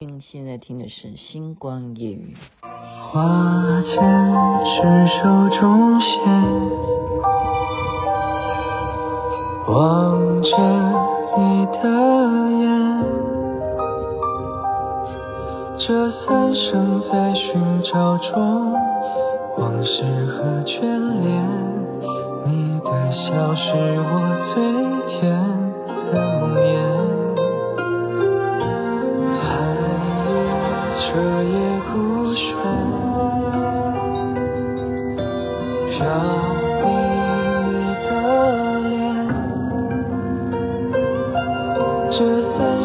现在听的是《星光夜语》。花间执手中线，望着你的眼，这三生在寻找中，往事和眷恋，你的笑是我最甜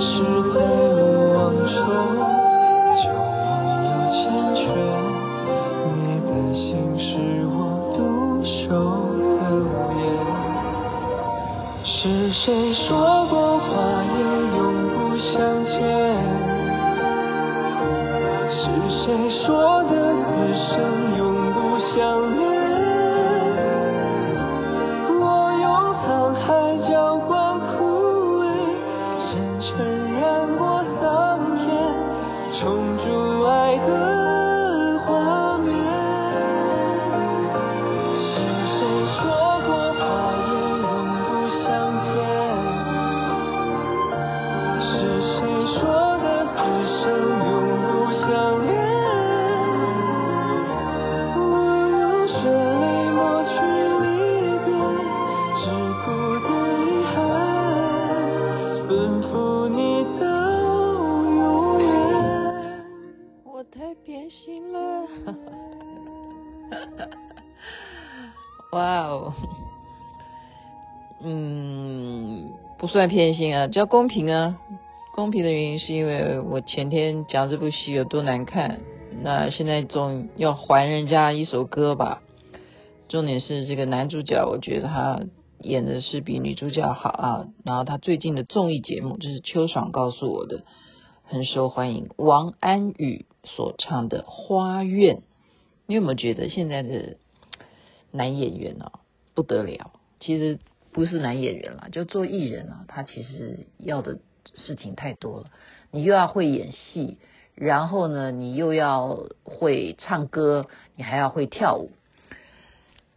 是在无望中，就忘了欠缺。你的心是我独守的夜。是谁说过话？也。算偏心啊，叫公平啊。公平的原因是因为我前天讲这部戏有多难看，那现在总要还人家一首歌吧。重点是这个男主角，我觉得他演的是比女主角好啊。然后他最近的综艺节目，就是秋爽告诉我的，很受欢迎。王安宇所唱的《花苑》，你有没有觉得现在的？男演员啊，不得了！其实不是男演员啦，就做艺人啊，他其实要的事情太多了。你又要会演戏，然后呢，你又要会唱歌，你还要会跳舞。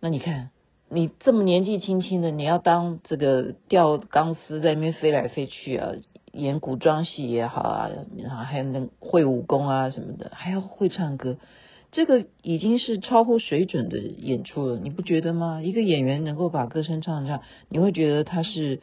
那你看，你这么年纪轻轻的，你要当这个吊钢丝在那边飞来飞去啊，演古装戏也好啊，然后还能会武功啊什么的，还要会唱歌。这个已经是超乎水准的演出了，你不觉得吗？一个演员能够把歌声唱这样，你会觉得他是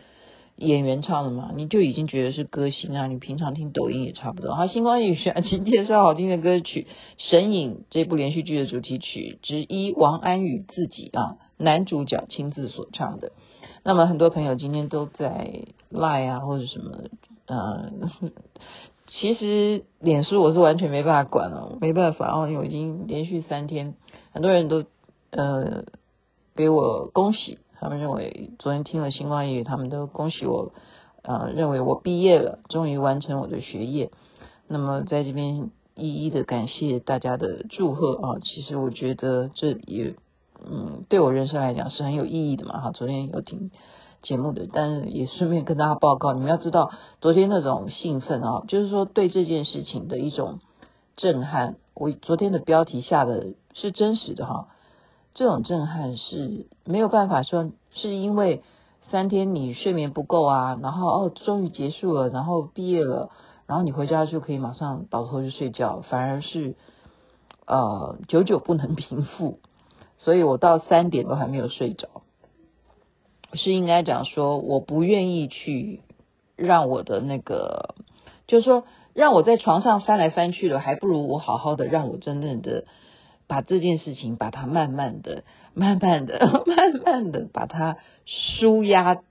演员唱的吗？你就已经觉得是歌星啊！你平常听抖音也差不多。好，星光夜语请介绍好听的歌曲，《神隐》这部连续剧的主题曲之一，王安宇自己啊，男主角亲自所唱的。那么很多朋友今天都在赖啊或者什么，呃。其实脸书我是完全没办法管了，没办法哦，因为我已经连续三天，很多人都呃给我恭喜，他们认为昨天听了星光夜语，他们都恭喜我，呃认为我毕业了，终于完成我的学业。那么在这边一一的感谢大家的祝贺啊，其实我觉得这也嗯对我人生来讲是很有意义的嘛哈，昨天有听。节目的，但是也顺便跟大家报告，你们要知道，昨天那种兴奋啊，就是说对这件事情的一种震撼。我昨天的标题下的是真实的哈，这种震撼是没有办法说是因为三天你睡眠不够啊，然后哦终于结束了，然后毕业了，然后你回家就可以马上倒头就睡觉，反而是呃久久不能平复，所以我到三点都还没有睡着。是应该讲说，我不愿意去让我的那个，就是说，让我在床上翻来翻去的，还不如我好好的让我真正的把这件事情，把它慢慢的、慢慢的、慢慢的把它舒压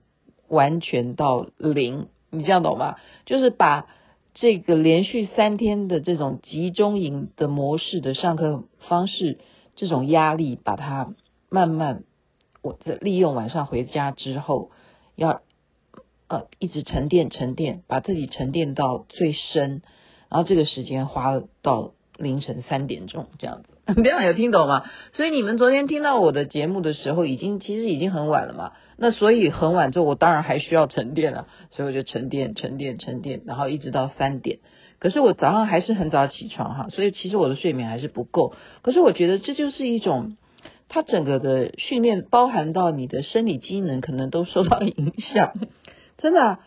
完全到零，你这样懂吗？就是把这个连续三天的这种集中营的模式的上课方式，这种压力，把它慢慢。我在利用晚上回家之后，要呃一直沉淀沉淀，把自己沉淀到最深，然后这个时间花到凌晨三点钟这样子，这样有听懂吗？所以你们昨天听到我的节目的时候，已经其实已经很晚了嘛。那所以很晚之后，我当然还需要沉淀了，所以我就沉淀沉淀沉淀，然后一直到三点。可是我早上还是很早起床哈，所以其实我的睡眠还是不够。可是我觉得这就是一种，它整个的训练包含到你的生理机能可能都受到影响，真的，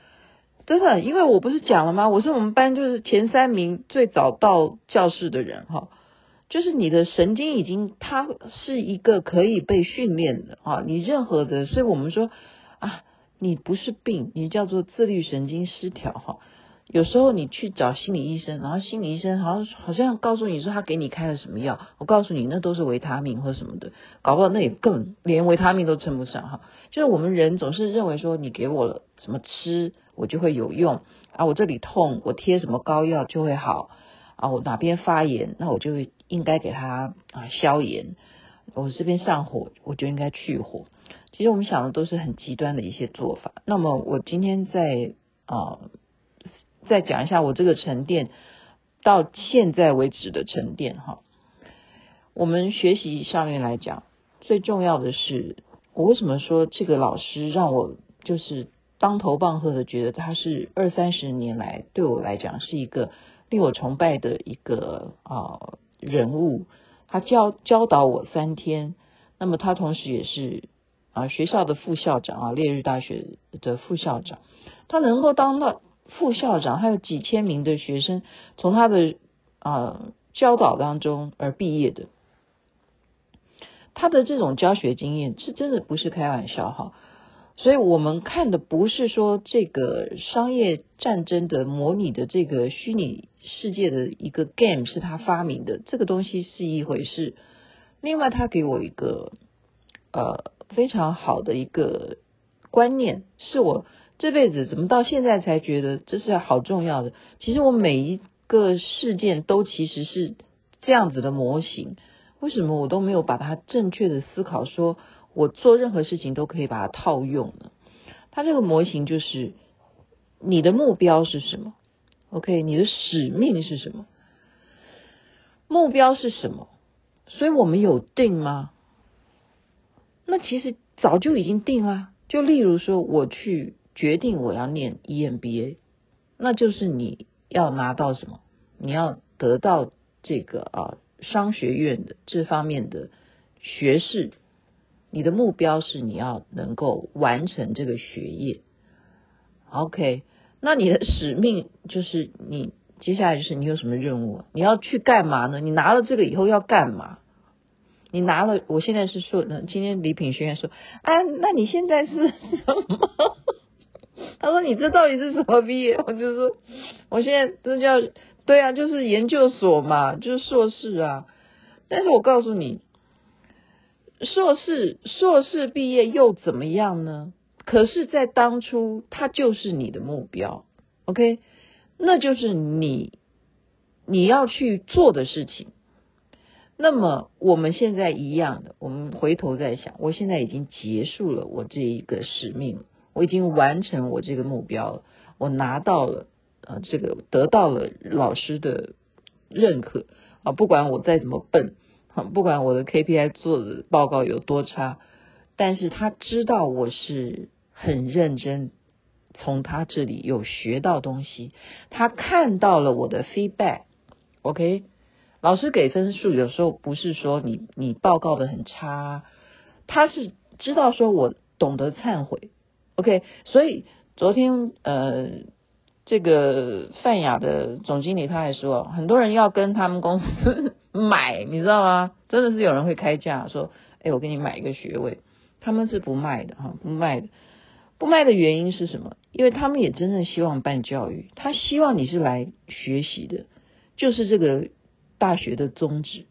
真的，因为我不是讲了吗？我是我们班就是前三名最早到教室的人哈，就是你的神经已经它是一个可以被训练的啊，你任何的，所以我们说啊。你不是病，你叫做自律神经失调哈。有时候你去找心理医生，然后心理医生好像好像告诉你说他给你开了什么药，我告诉你那都是维他命或什么的，搞不好那也更连维他命都称不上哈。就是我们人总是认为说你给我了什么吃，我就会有用啊，我这里痛，我贴什么膏药就会好啊，我哪边发炎，那我就应该给他啊消炎，我这边上火，我就应该去火。其实我们想的都是很极端的一些做法。那么我今天在啊，再讲一下我这个沉淀到现在为止的沉淀哈。我们学习上面来讲，最重要的是，我为什么说这个老师让我就是当头棒喝的，觉得他是二三十年来对我来讲是一个令我崇拜的一个啊人物。他教教导我三天，那么他同时也是。啊，学校的副校长啊，烈日大学的副校长，他能够当到副校长，还有几千名的学生从他的啊教导当中而毕业的，他的这种教学经验是真的不是开玩笑哈。所以我们看的不是说这个商业战争的模拟的这个虚拟世界的一个 game 是他发明的，这个东西是一回事。另外，他给我一个呃。非常好的一个观念，是我这辈子怎么到现在才觉得这是好重要的。其实我每一个事件都其实是这样子的模型，为什么我都没有把它正确的思考？说我做任何事情都可以把它套用呢？它这个模型就是你的目标是什么？OK，你的使命是什么？目标是什么？所以我们有定吗？那其实早就已经定了，就例如说，我去决定我要念 EMBA，那就是你要拿到什么？你要得到这个啊商学院的这方面的学士，你的目标是你要能够完成这个学业。OK，那你的使命就是你接下来就是你有什么任务？你要去干嘛呢？你拿了这个以后要干嘛？你拿了，我现在是说，今天礼品学院说，啊，那你现在是什么？他说你这到底是什么毕业？我就说，我现在这叫对啊，就是研究所嘛，就是硕士啊。但是我告诉你，硕士硕士毕业又怎么样呢？可是，在当初，它就是你的目标，OK，那就是你你要去做的事情。那么我们现在一样的，我们回头再想，我现在已经结束了我这一个使命，我已经完成我这个目标了，我拿到了呃这个得到了老师的认可啊，不管我再怎么笨，不管我的 KPI 做的报告有多差，但是他知道我是很认真，从他这里有学到东西，他看到了我的 feedback，OK。老师给分数有时候不是说你你报告的很差，他是知道说我懂得忏悔，OK，所以昨天呃这个泛亚的总经理他还说，很多人要跟他们公司 买，你知道吗？真的是有人会开价说，哎，我给你买一个学位，他们是不卖的哈，不卖的，不卖的原因是什么？因为他们也真正希望办教育，他希望你是来学习的，就是这个。大学的宗旨，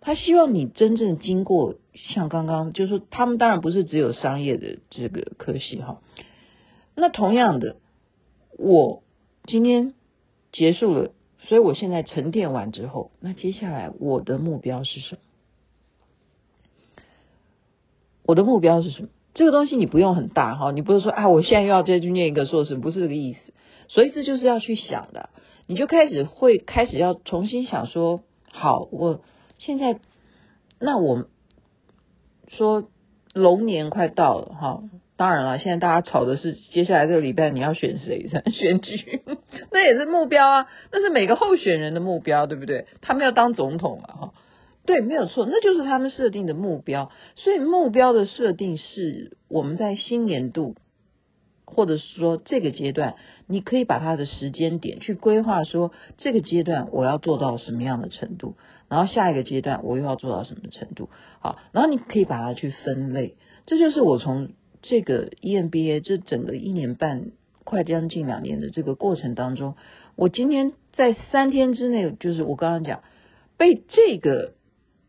他希望你真正经过像刚刚，就是说他们当然不是只有商业的这个科系哈。那同样的，我今天结束了，所以我现在沉淀完之后，那接下来我的目标是什么？我的目标是什么？这个东西你不用很大哈，你不是说啊，我现在又要再去念一个硕士，不是这个意思。所以这就是要去想的，你就开始会开始要重新想说。好，我现在那我说龙年快到了哈，当然了，现在大家吵的是接下来这个礼拜你要选谁才选举，那也是目标啊，那是每个候选人的目标，对不对？他们要当总统嘛，哈，对，没有错，那就是他们设定的目标。所以目标的设定是我们在新年度，或者是说这个阶段，你可以把它的时间点去规划，说这个阶段我要做到什么样的程度，然后下一个阶段我又要做到什么程度，好，然后你可以把它去分类。这就是我从这个 EMBA 这整个一年半快将近两年的这个过程当中，我今天在三天之内，就是我刚刚讲被这个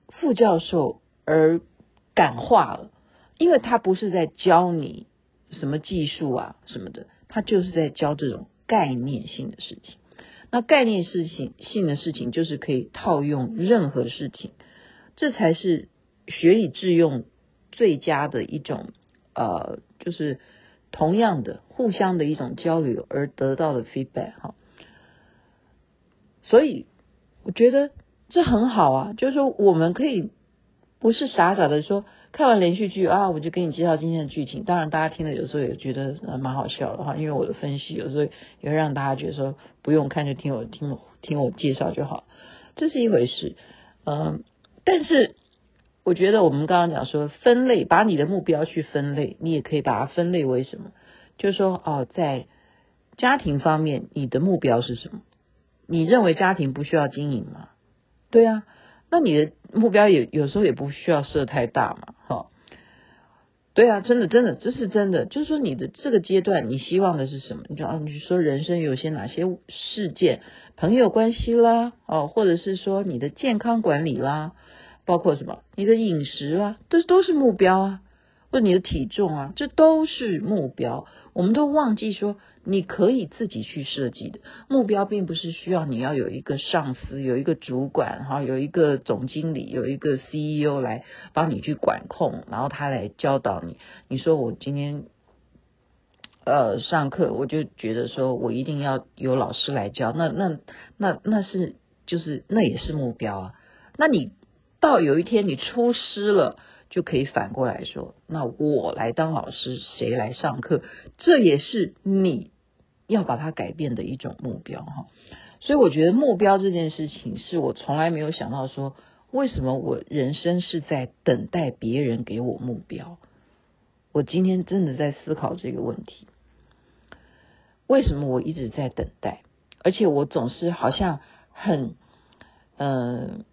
副教授而感化了，因为他不是在教你什么技术啊什么的，他就是在教这种概念性的事情。那概念事情性的事情，就是可以套用任何事情，这才是学以致用。最佳的一种，呃，就是同样的互相的一种交流而得到的 feedback 哈，所以我觉得这很好啊，就是说我们可以不是傻傻的说看完连续剧啊，我就给你介绍今天的剧情。当然，大家听了有时候也觉得蛮好笑的哈，因为我的分析有时候也会让大家觉得说不用看就听我听我听我介绍就好，这是一回事，嗯、但是。我觉得我们刚刚讲说分类，把你的目标去分类，你也可以把它分类为什么？就是说，哦，在家庭方面，你的目标是什么？你认为家庭不需要经营吗？对啊，那你的目标也有时候也不需要设太大嘛，哈。对啊，真的真的，这是真的。就是说，你的这个阶段，你希望的是什么？你就啊，你说人生有些哪些事件，朋友关系啦，哦，或者是说你的健康管理啦。包括什么？你的饮食啦，这都是目标啊，或你的体重啊，这都是目标。我们都忘记说，你可以自己去设计的目标，并不是需要你要有一个上司、有一个主管、哈，有一个总经理、有一个 CEO 来帮你去管控，然后他来教导你。你说我今天呃上课，我就觉得说我一定要有老师来教，那那那那是就是那也是目标啊，那你。到有一天你出师了，就可以反过来说，那我来当老师，谁来上课？这也是你要把它改变的一种目标哈。所以我觉得目标这件事情，是我从来没有想到说，为什么我人生是在等待别人给我目标？我今天真的在思考这个问题，为什么我一直在等待？而且我总是好像很，嗯、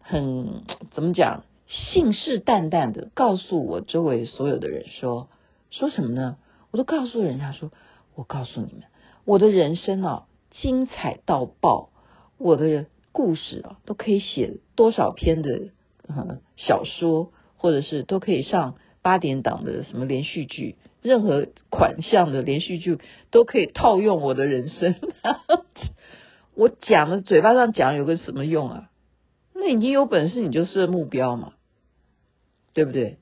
很怎么讲，信誓旦旦的告诉我周围所有的人说，说什么呢？我都告诉人家说，我告诉你们，我的人生啊，精彩到爆，我的故事啊，都可以写多少篇的呃小说，或者是都可以上八点档的什么连续剧，任何款项的连续剧都可以套用我的人生。我讲的嘴巴上讲有个什么用啊？那你有本事你就设目标嘛，对不对？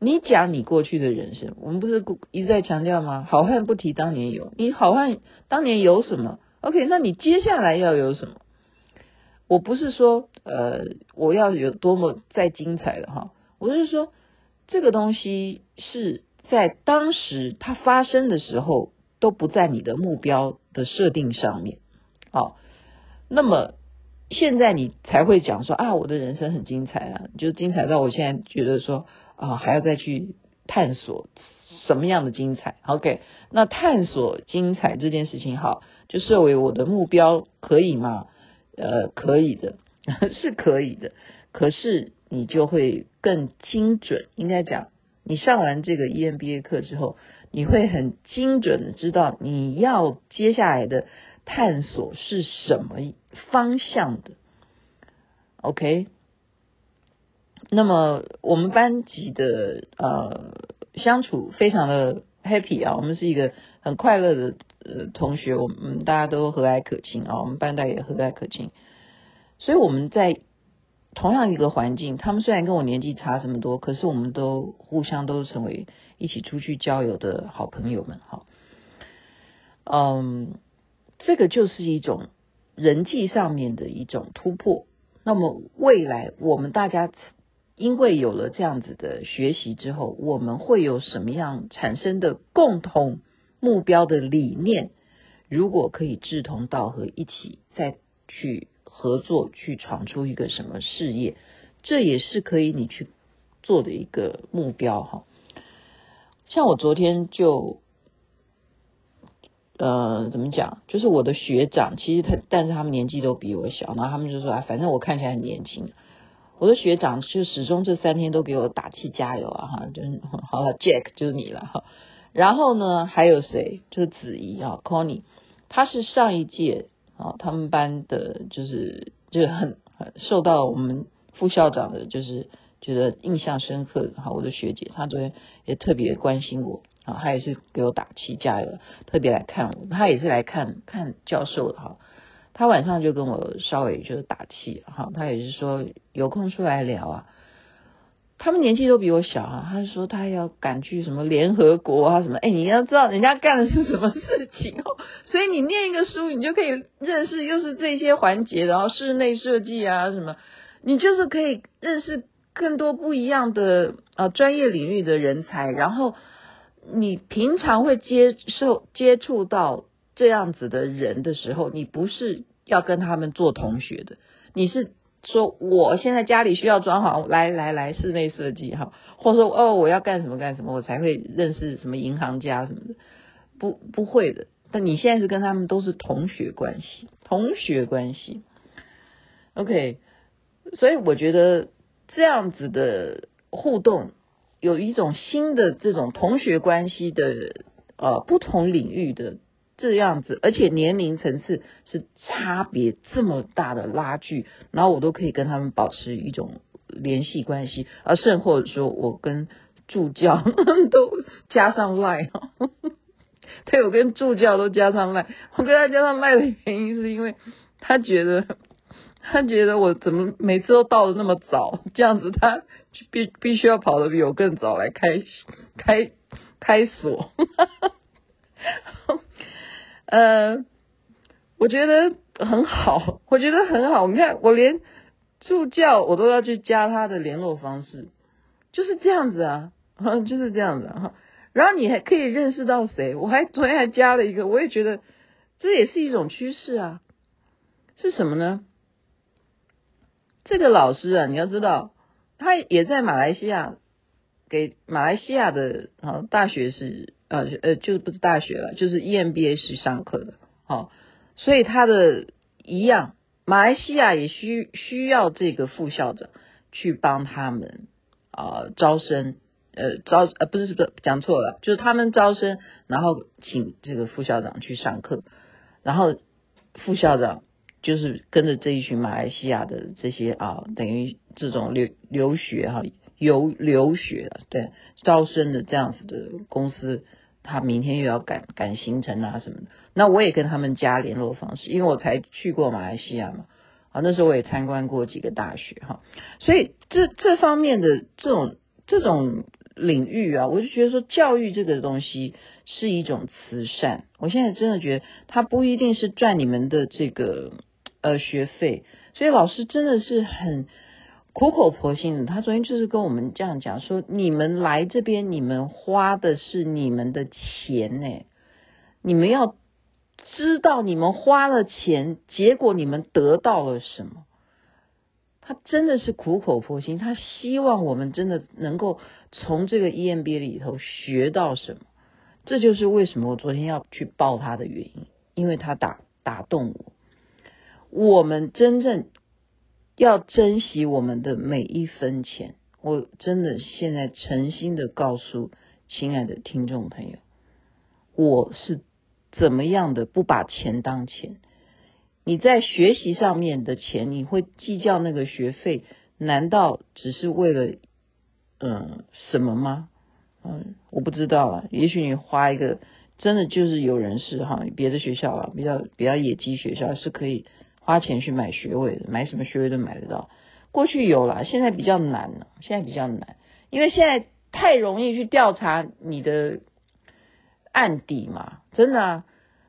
你讲你过去的人生，我们不是一再强调吗？好汉不提当年勇，你好汉当年有什么？OK，那你接下来要有什么？我不是说呃我要有多么再精彩的哈，我是说这个东西是在当时它发生的时候都不在你的目标的设定上面，好，那么。现在你才会讲说啊，我的人生很精彩啊，就精彩到我现在觉得说啊，还要再去探索什么样的精彩。OK，那探索精彩这件事情好，就设为我的目标，可以吗？呃，可以的，是可以的。可是你就会更精准，应该讲，你上完这个 EMBA 课之后，你会很精准的知道你要接下来的。探索是什么方向的？OK，那么我们班级的呃相处非常的 happy 啊，我们是一个很快乐的呃同学，我们大家都和蔼可亲啊，我们班代也和蔼可亲，所以我们在同样一个环境，他们虽然跟我年纪差这么多，可是我们都互相都成为一起出去郊游的好朋友们哈，嗯。这个就是一种人际上面的一种突破。那么未来我们大家因为有了这样子的学习之后，我们会有什么样产生的共同目标的理念？如果可以志同道合，一起再去合作，去闯出一个什么事业，这也是可以你去做的一个目标哈。像我昨天就，呃，怎么讲？就是我的学长，其实他，但是他们年纪都比我小，然后他们就说，啊，反正我看起来很年轻。我的学长就始终这三天都给我打气加油啊，哈，就是 好了，Jack 就是你了哈。然后呢，还有谁？就是子怡啊，Connie，他是上一届啊，他们班的，就是就很很受到我们副校长的，就是觉得印象深刻哈。我的学姐，她昨天也特别关心我啊，她也是给我打气加油，特别来看我，他也是来看看教授的哈。他晚上就跟我稍微就是打气哈，他也是说有空出来聊啊。他们年纪都比我小啊，他说他要赶去什么联合国啊什么，哎，你要知道人家干的是什么事情哦，所以你念一个书，你就可以认识又是这些环节，然后室内设计啊什么，你就是可以认识更多不一样的啊专业领域的人才，然后你平常会接受接触到这样子的人的时候，你不是要跟他们做同学的，你是。说我现在家里需要装潢，来来来，室内设计哈，或者说哦，我要干什么干什么，我才会认识什么银行家什么的，不不会的。但你现在是跟他们都是同学关系，同学关系，OK。所以我觉得这样子的互动，有一种新的这种同学关系的呃不同领域的。这样子，而且年龄层次是差别这么大的拉锯，然后我都可以跟他们保持一种联系关系，而甚或者说我跟助教 都加上 line，，对，我跟助教都加上 line，，我跟他加上 line 的原因是因为他觉得他觉得我怎么每次都到的那么早，这样子他必必须要跑得比我更早来开开开锁。呃，我觉得很好，我觉得很好。你看，我连助教我都要去加他的联络方式，就是这样子啊，就是这样子啊。然后你还可以认识到谁？我还昨天还加了一个，我也觉得这也是一种趋势啊。是什么呢？这个老师啊，你要知道，他也在马来西亚，给马来西亚的啊大学是。呃呃，就不是大学了，就是 EMBA 是上课的，好，所以他的一样，马来西亚也需需要这个副校长去帮他们啊、招生，呃招呃不是不是讲错了，就是他们招生，然后请这个副校长去上课，然后副校长就是跟着这一群马来西亚的这些啊，等于这种留留学哈，游留学对招生的这样子的公司。他明天又要赶赶行程啊什么的，那我也跟他们加联络方式，因为我才去过马来西亚嘛，啊，那时候我也参观过几个大学哈，所以这这方面的这种这种领域啊，我就觉得说教育这个东西是一种慈善，我现在真的觉得它不一定是赚你们的这个呃学费，所以老师真的是很。苦口婆心的，他昨天就是跟我们这样讲说：你们来这边，你们花的是你们的钱呢，你们要知道你们花了钱，结果你们得到了什么。他真的是苦口婆心，他希望我们真的能够从这个 EMBA 里头学到什么。这就是为什么我昨天要去报他的原因，因为他打打动我。我们真正。要珍惜我们的每一分钱，我真的现在诚心的告诉亲爱的听众朋友，我是怎么样的不把钱当钱？你在学习上面的钱，你会计较那个学费？难道只是为了嗯什么吗？嗯，我不知道啊。也许你花一个，真的就是有人是哈，别的学校啊，比较比较野鸡学校是可以。花钱去买学位的，买什么学位都买得到。过去有了，现在比较难了。现在比较难，因为现在太容易去调查你的案底嘛，真的。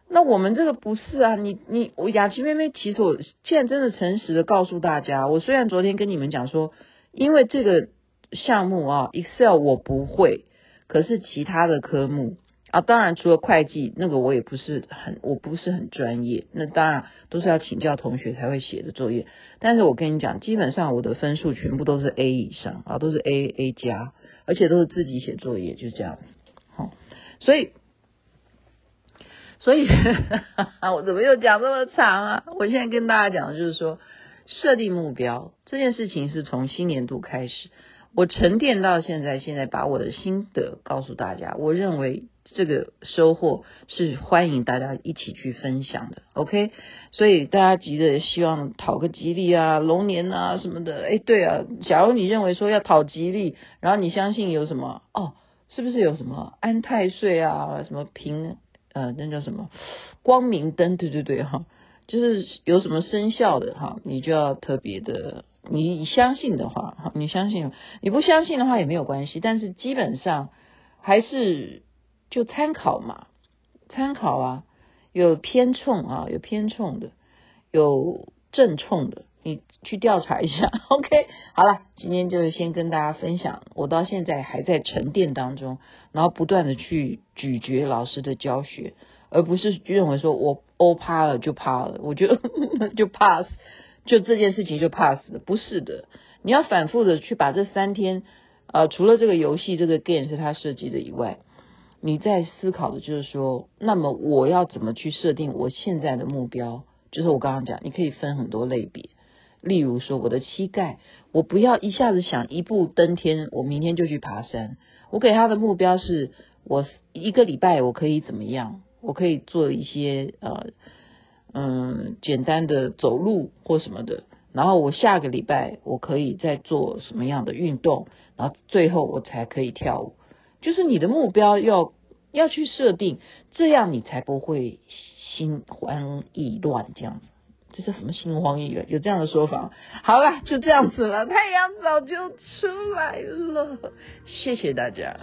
那我们这个不是啊，你你我雅琪妹妹，其实我现在真的诚实的告诉大家，我虽然昨天跟你们讲说，因为这个项目啊，Excel 我不会，可是其他的科目啊，当然除了会计那个我也不是很，我不是很专业，那当然都是要请教同学才会写的作业。但是我跟你讲，基本上我的分数全部都是 A 以上啊，都是 A A 加，而且都是自己写作业，就是这样子。好，所以。所以，我怎么又讲这么长啊？我现在跟大家讲的就是说，设定目标这件事情是从新年度开始，我沉淀到现在，现在把我的心得告诉大家。我认为这个收获是欢迎大家一起去分享的。OK，所以大家急着希望讨个吉利啊，龙年啊什么的。哎，对啊，假如你认为说要讨吉利，然后你相信有什么哦，是不是有什么安太岁啊，什么平？呃，那叫什么光明灯？对对对，哈，就是有什么生肖的哈，你就要特别的，你相信的话，哈，你相信，你不相信的话也没有关系，但是基本上还是就参考嘛，参考啊，有偏冲啊，有偏冲的，有正冲的。你去调查一下，OK，好了，今天就先跟大家分享，我到现在还在沉淀当中，然后不断的去咀嚼老师的教学，而不是认为说我欧趴了就趴了，我就 就 pass，就这件事情就 pass 了，不是的，你要反复的去把这三天，呃，除了这个游戏这个 game 是他设计的以外，你在思考的就是说，那么我要怎么去设定我现在的目标？就是我刚刚讲，你可以分很多类别。例如说，我的膝盖，我不要一下子想一步登天，我明天就去爬山。我给他的目标是，我一个礼拜我可以怎么样？我可以做一些呃嗯简单的走路或什么的。然后我下个礼拜我可以再做什么样的运动？然后最后我才可以跳舞。就是你的目标要要去设定，这样你才不会心慌意乱这样子。这是什么心慌意乱？有这样的说法？好了，就这样子了。太阳早就出来了，谢谢大家。